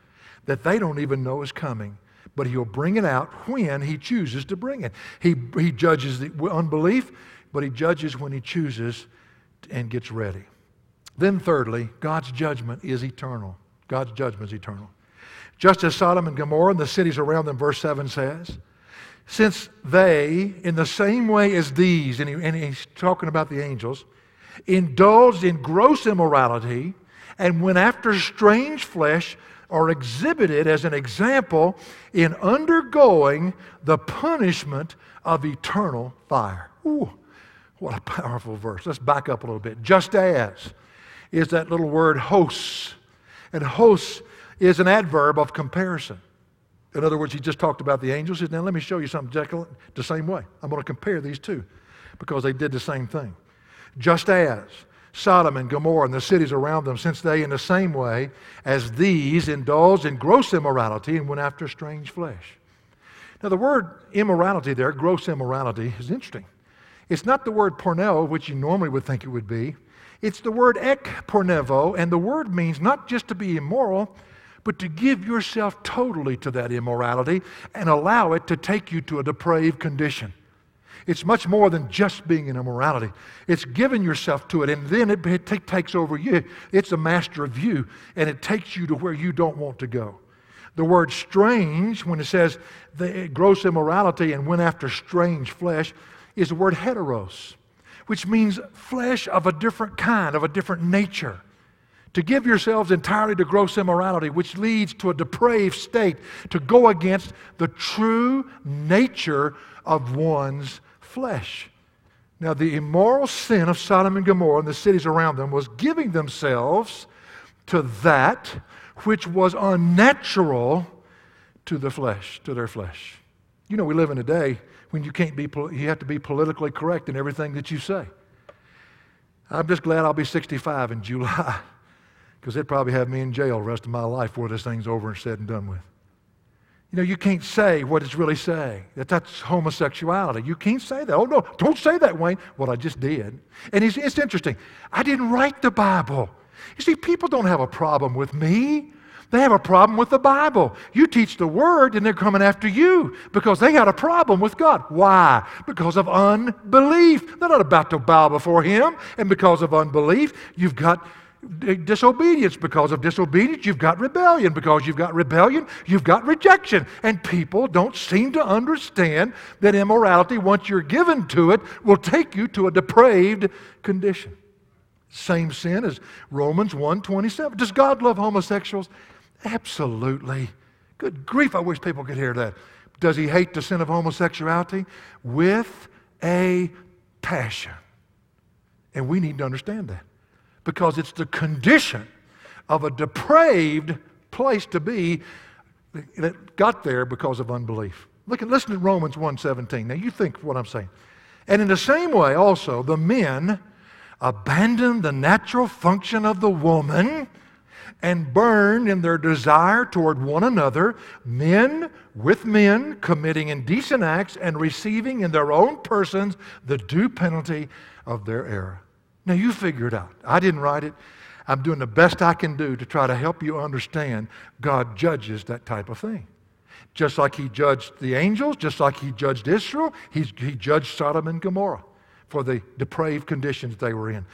that they don't even know is coming. But He'll bring it out when He chooses to bring it. He, he judges the unbelief, but He judges when He chooses and gets ready. Then, thirdly, God's judgment is eternal. God's judgment is eternal. Just as Sodom and Gomorrah and the cities around them, verse 7 says, since they, in the same way as these, and, he, and he's talking about the angels, indulged in gross immorality and went after strange flesh, are exhibited as an example in undergoing the punishment of eternal fire. Ooh, what a powerful verse. Let's back up a little bit. Just as is that little word hosts. And hosts is an adverb of comparison. In other words, he just talked about the angels. He said, now let me show you something, the same way. I'm going to compare these two because they did the same thing. Just as Sodom and Gomorrah and the cities around them, since they, in the same way as these, indulged in gross immorality and went after strange flesh. Now, the word immorality there, gross immorality, is interesting. It's not the word porneo, which you normally would think it would be. It's the word ek pornevo, and the word means not just to be immoral, but to give yourself totally to that immorality and allow it to take you to a depraved condition. It's much more than just being in immorality. It's giving yourself to it, and then it, it takes over you. It's a master of you, and it takes you to where you don't want to go. The word strange, when it says the gross immorality and went after strange flesh, is the word heteros, which means flesh of a different kind, of a different nature to give yourselves entirely to gross immorality, which leads to a depraved state, to go against the true nature of one's flesh. Now, the immoral sin of Sodom and Gomorrah and the cities around them was giving themselves to that which was unnatural to the flesh, to their flesh. You know, we live in a day when you can't be, you have to be politically correct in everything that you say. I'm just glad I'll be 65 in July because they'd probably have me in jail the rest of my life before this thing's over and said and done with. You know, you can't say what it's really saying. That that's homosexuality. You can't say that. Oh, no, don't say that, Wayne. What I just did. And it's, it's interesting. I didn't write the Bible. You see, people don't have a problem with me. They have a problem with the Bible. You teach the Word, and they're coming after you because they got a problem with God. Why? Because of unbelief. They're not about to bow before Him. And because of unbelief, you've got disobedience. Because of disobedience, you've got rebellion. Because you've got rebellion, you've got rejection. And people don't seem to understand that immorality, once you're given to it, will take you to a depraved condition. Same sin as Romans 1:27. Does God love homosexuals? Absolutely. Good grief, I wish people could hear that. Does he hate the sin of homosexuality? With a passion. And we need to understand that because it's the condition of a depraved place to be that got there because of unbelief. Look at, listen to Romans 1.17. Now you think what I'm saying. And in the same way also, the men abandon the natural function of the woman and burn in their desire toward one another, men with men committing indecent acts and receiving in their own persons the due penalty of their error. Now you figure it out. I didn't write it. I'm doing the best I can do to try to help you understand God judges that type of thing. Just like he judged the angels, just like he judged Israel, he, he judged Sodom and Gomorrah for the depraved conditions they were in.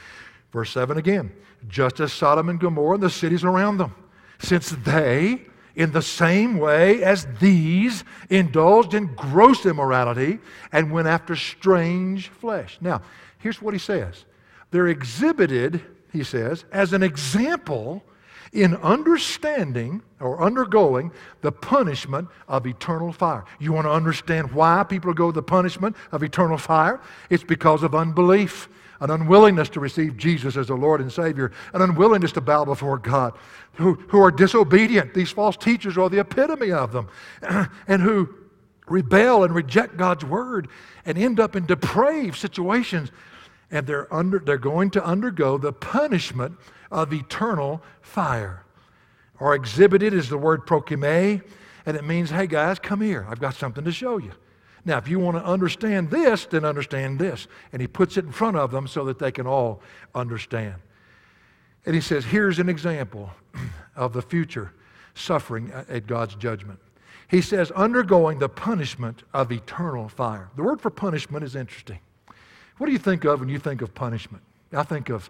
Verse 7 again just as Sodom and Gomorrah and the cities around them, since they, in the same way as these, indulged in gross immorality and went after strange flesh. Now, here's what he says they're exhibited, he says, as an example in understanding or undergoing the punishment of eternal fire. You want to understand why people go to the punishment of eternal fire? It's because of unbelief, an unwillingness to receive Jesus as a Lord and Savior, an unwillingness to bow before God, who, who are disobedient. These false teachers are the epitome of them, and who rebel and reject God's word and end up in depraved situations. And they're, under, they're going to undergo the punishment of eternal fire. Or exhibited is the word prokeimai, and it means, hey guys, come here. I've got something to show you. Now, if you want to understand this, then understand this. And he puts it in front of them so that they can all understand. And he says, here's an example of the future suffering at God's judgment. He says, undergoing the punishment of eternal fire. The word for punishment is interesting. What do you think of when you think of punishment? I think of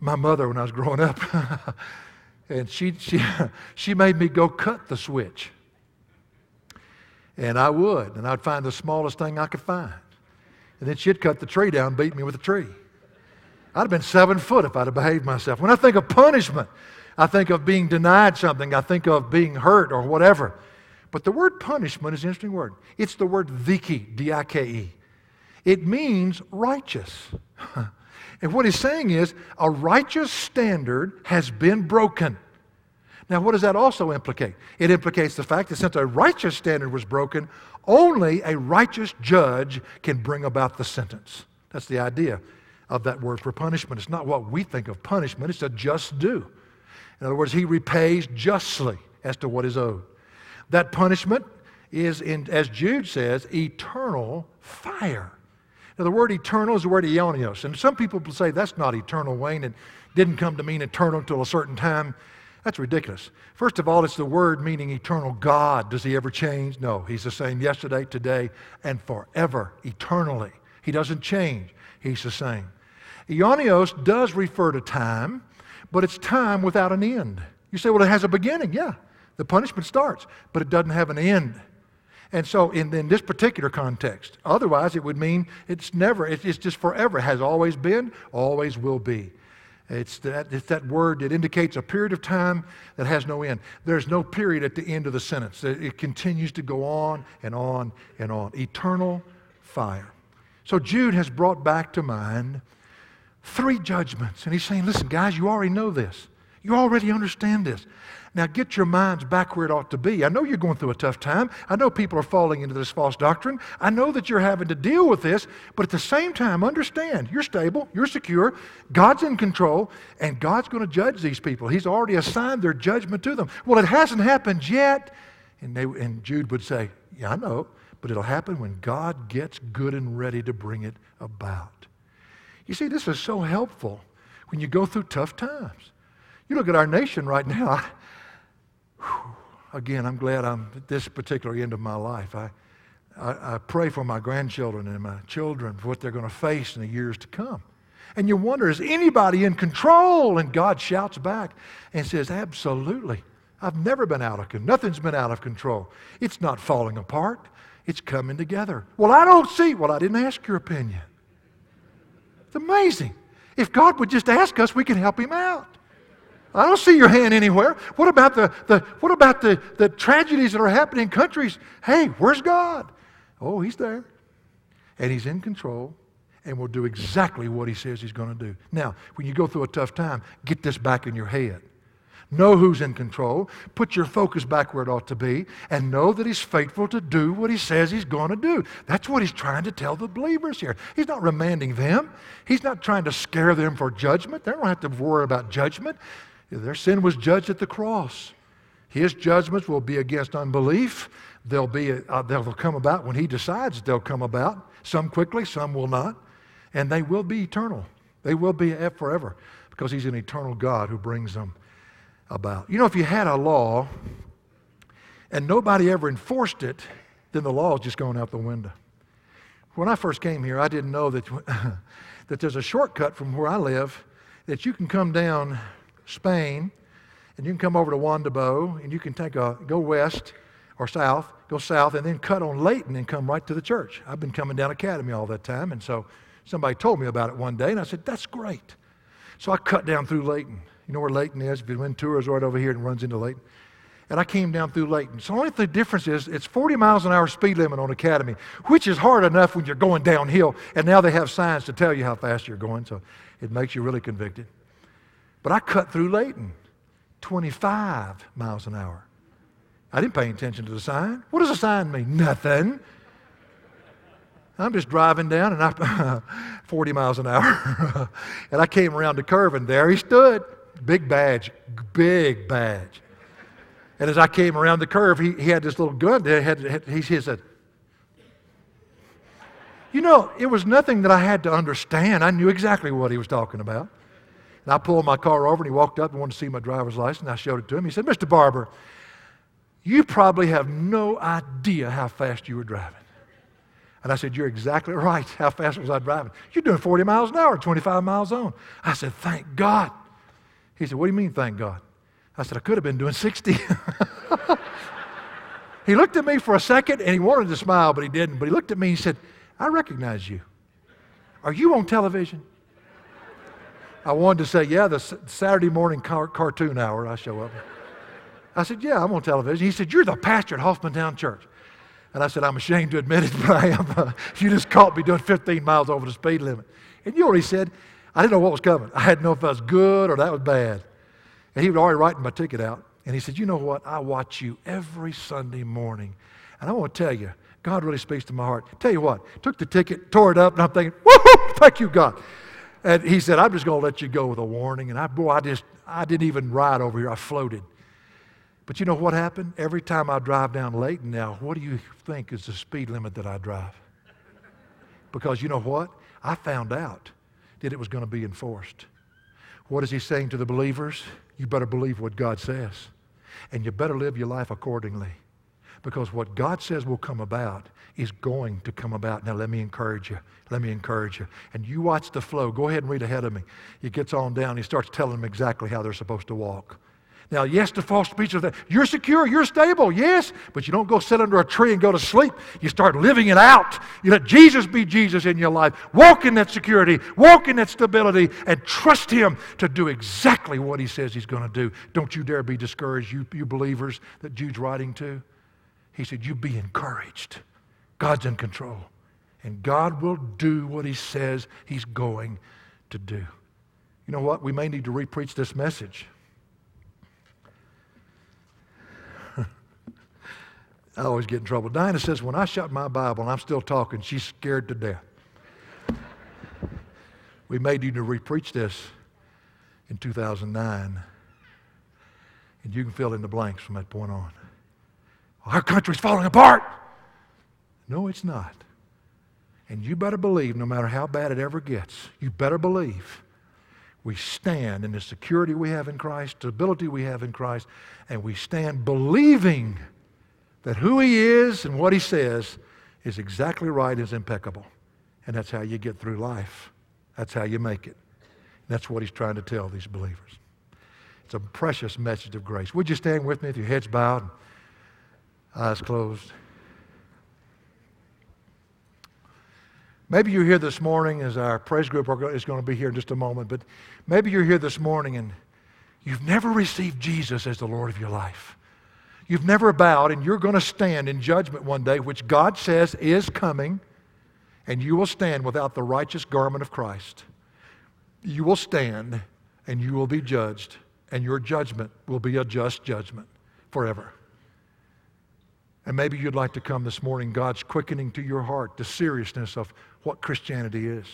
my mother when I was growing up. and she, she, she made me go cut the switch. And I would. And I'd find the smallest thing I could find. And then she'd cut the tree down, beat me with a tree. I'd have been seven foot if I'd have behaved myself. When I think of punishment, I think of being denied something. I think of being hurt or whatever. But the word punishment is an interesting word. It's the word dike, D-I-K-E. It means righteous. And what he's saying is a righteous standard has been broken. Now, what does that also implicate? It implicates the fact that since a righteous standard was broken, only a righteous judge can bring about the sentence. That's the idea of that word for punishment. It's not what we think of punishment, it's a just due. In other words, he repays justly as to what is owed. That punishment is, in, as Jude says, eternal fire. Now, the word eternal is the word aionios. And some people say that's not eternal, Wayne. It didn't come to mean eternal until a certain time. That's ridiculous. First of all, it's the word meaning eternal God. Does he ever change? No. He's the same yesterday, today, and forever, eternally. He doesn't change. He's the same. Aionios does refer to time, but it's time without an end. You say, well, it has a beginning. Yeah, the punishment starts, but it doesn't have an end. And so, in, in this particular context, otherwise it would mean it's never, it's, it's just forever. Has always been, always will be. It's that, it's that word that indicates a period of time that has no end. There's no period at the end of the sentence. It continues to go on and on and on. Eternal fire. So Jude has brought back to mind three judgments. And he's saying, listen, guys, you already know this. You already understand this. Now get your minds back where it ought to be. I know you're going through a tough time. I know people are falling into this false doctrine. I know that you're having to deal with this, but at the same time, understand you're stable, you're secure, God's in control, and God's going to judge these people. He's already assigned their judgment to them. Well, it hasn't happened yet. And, they, and Jude would say, Yeah, I know, but it'll happen when God gets good and ready to bring it about. You see, this is so helpful when you go through tough times. You look at our nation right now. Again, I'm glad I'm at this particular end of my life. I, I, I pray for my grandchildren and my children for what they're going to face in the years to come. And you wonder, is anybody in control? And God shouts back and says, Absolutely. I've never been out of control. Nothing's been out of control. It's not falling apart, it's coming together. Well, I don't see. Well, I didn't ask your opinion. It's amazing. If God would just ask us, we could help him out. I don't see your hand anywhere. What about the, the, what about the, the tragedies that are happening in countries? Hey, where's God? Oh, He's there. And He's in control and will do exactly what He says He's going to do. Now, when you go through a tough time, get this back in your head. Know who's in control. Put your focus back where it ought to be. And know that He's faithful to do what He says He's going to do. That's what He's trying to tell the believers here. He's not remanding them, He's not trying to scare them for judgment. They don't have to worry about judgment. Their sin was judged at the cross. His judgments will be against unbelief. They'll, be, uh, they'll come about when He decides they'll come about. Some quickly, some will not. And they will be eternal. They will be forever because He's an eternal God who brings them about. You know, if you had a law and nobody ever enforced it, then the law is just going out the window. When I first came here, I didn't know that, that there's a shortcut from where I live that you can come down Spain and you can come over to Juan Tabo and you can take a, go west or south, go south, and then cut on Layton and come right to the church. I've been coming down Academy all that time, and so somebody told me about it one day, and I said, That's great. So I cut down through Layton. You know where Layton is? Win tours right over here and runs into Layton. And I came down through Layton. So the only the difference is it's 40 miles an hour speed limit on Academy, which is hard enough when you're going downhill. And now they have signs to tell you how fast you're going, so it makes you really convicted. But I cut through Layton, 25 miles an hour. I didn't pay attention to the sign. What does a sign mean? Nothing. I'm just driving down and I 40 miles an hour. and I came around the curve and there he stood. Big badge, big badge. And as I came around the curve, he, he had this little gun there. Had, had, he, he said, You know, it was nothing that I had to understand. I knew exactly what he was talking about. And I pulled my car over and he walked up and wanted to see my driver's license. I showed it to him. He said, Mr. Barber, you probably have no idea how fast you were driving. And I said, You're exactly right. How fast was I driving? You're doing 40 miles an hour, 25 miles on. I said, Thank God. He said, What do you mean, thank God? I said, I could have been doing 60. he looked at me for a second and he wanted to smile, but he didn't. But he looked at me and he said, I recognize you. Are you on television? I wanted to say, Yeah, the Saturday morning car- cartoon hour, I show up. I said, Yeah, I'm on television. He said, You're the pastor at Hoffmantown Church. And I said, I'm ashamed to admit it, but I am. Uh, you just caught me doing 15 miles over the speed limit. And you already said, I didn't know what was coming. I didn't know if that was good or that was bad. And he was already writing my ticket out. And he said, You know what? I watch you every Sunday morning. And I want to tell you, God really speaks to my heart. Tell you what, took the ticket, tore it up, and I'm thinking, Woohoo! Thank you, God. And he said, I'm just going to let you go with a warning. And I, boy, I just, I didn't even ride over here. I floated. But you know what happened? Every time I drive down Layton now, what do you think is the speed limit that I drive? Because you know what? I found out that it was going to be enforced. What is he saying to the believers? You better believe what God says. And you better live your life accordingly. Because what God says will come about is going to come about. Now, let me encourage you. Let me encourage you. And you watch the flow. Go ahead and read ahead of me. He gets on down. He starts telling them exactly how they're supposed to walk. Now, yes, the false that. You're secure, you're stable, yes, but you don't go sit under a tree and go to sleep. You start living it out. You let Jesus be Jesus in your life. Walk in that security, walk in that stability, and trust Him to do exactly what He says He's going to do. Don't you dare be discouraged, you, you believers that Jude's writing to. He said, You be encouraged. God's in control, and God will do what He says He's going to do. You know what? We may need to repreach this message. I always get in trouble. Dinah says, when I shut my Bible and I'm still talking, she's scared to death. we may need to repreach this in 2009. And you can fill in the blanks from that point on. Our country's falling apart. No, it's not. And you better believe, no matter how bad it ever gets, you better believe we stand in the security we have in Christ, the stability we have in Christ, and we stand believing that who he is and what he says is exactly right, is impeccable. And that's how you get through life. That's how you make it. That's what he's trying to tell these believers. It's a precious message of grace. Would you stand with me with your heads bowed, eyes closed? Maybe you're here this morning as our praise group is going to be here in just a moment, but maybe you're here this morning and you've never received Jesus as the Lord of your life. You've never bowed, and you're going to stand in judgment one day, which God says is coming, and you will stand without the righteous garment of Christ. You will stand, and you will be judged, and your judgment will be a just judgment forever. And maybe you'd like to come this morning, God's quickening to your heart the seriousness of what Christianity is.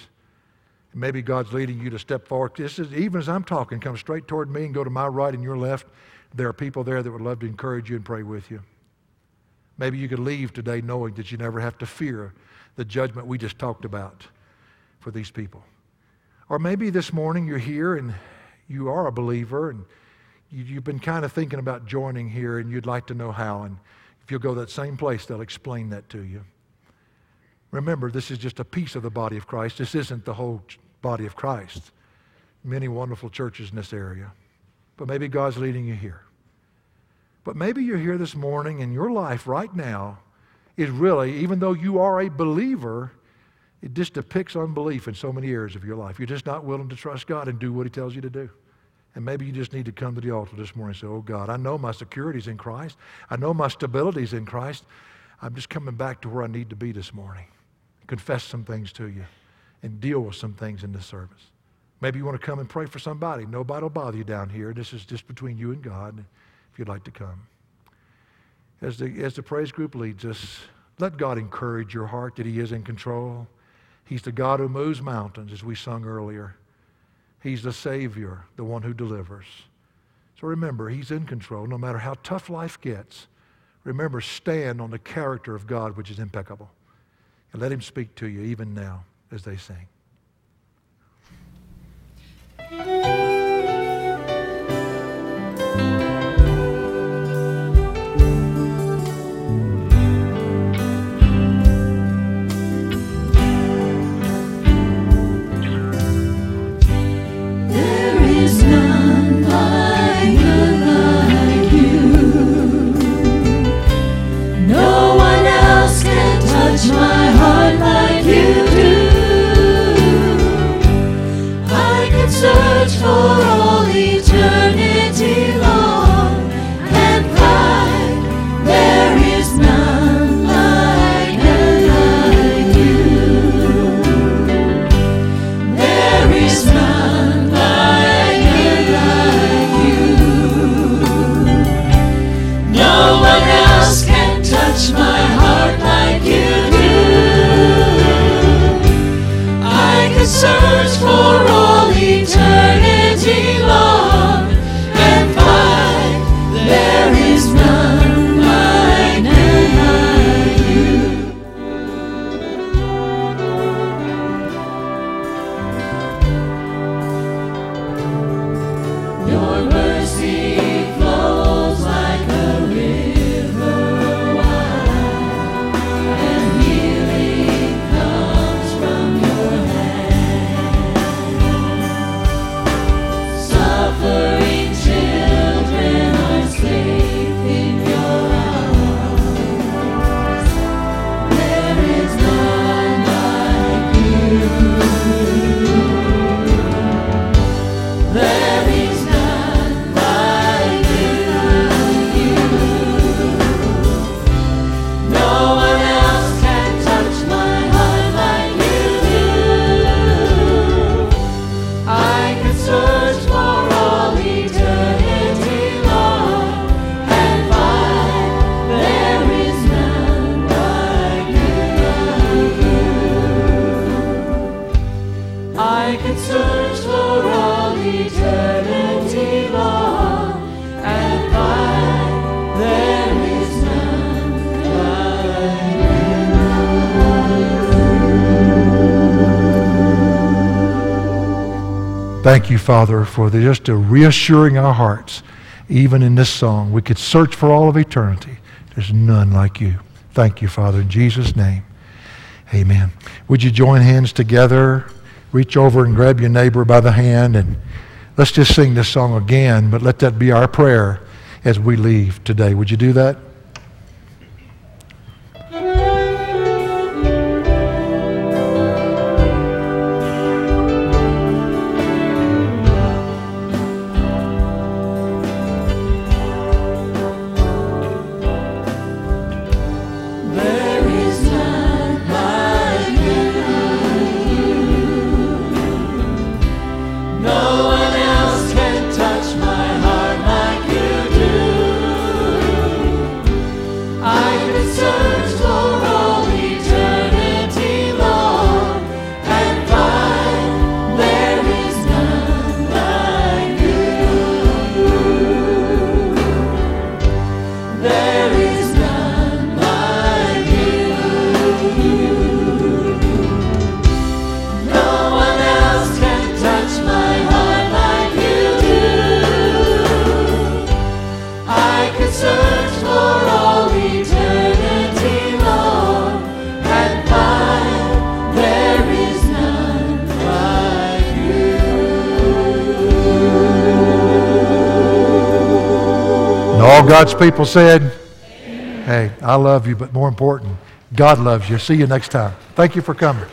Maybe God's leading you to step forward. This is, even as I'm talking, come straight toward me and go to my right and your left. There are people there that would love to encourage you and pray with you. Maybe you could leave today knowing that you never have to fear the judgment we just talked about for these people. Or maybe this morning you're here and you are a believer and you, have been kind of thinking about joining here and you'd like to know how. And if you'll go that same place, they'll explain that to you. Remember, this is just a piece of the body of Christ. This isn't the whole body of Christ. Many wonderful churches in this area. But maybe God's leading you here. But maybe you're here this morning and your life right now is really, even though you are a believer, it just depicts unbelief in so many areas of your life. You're just not willing to trust God and do what He tells you to do. And maybe you just need to come to the altar this morning and say, Oh God, I know my security is in Christ. I know my stability is in Christ. I'm just coming back to where I need to be this morning. Confess some things to you and deal with some things in this service. Maybe you want to come and pray for somebody. Nobody will bother you down here. This is just between you and God if you'd like to come. As the, as the praise group leads us, let God encourage your heart that He is in control. He's the God who moves mountains, as we sung earlier. He's the Savior, the one who delivers. So remember, He's in control no matter how tough life gets. Remember, stand on the character of God, which is impeccable. And let Him speak to you even now as they sing. Thank you, Father, for the, just reassuring our hearts, even in this song. We could search for all of eternity. There's none like you. Thank you, Father, in Jesus' name. Amen. Would you join hands together? Reach over and grab your neighbor by the hand and let's just sing this song again, but let that be our prayer as we leave today. Would you do that? God's people said, Hey, I love you, but more important, God loves you. See you next time. Thank you for coming.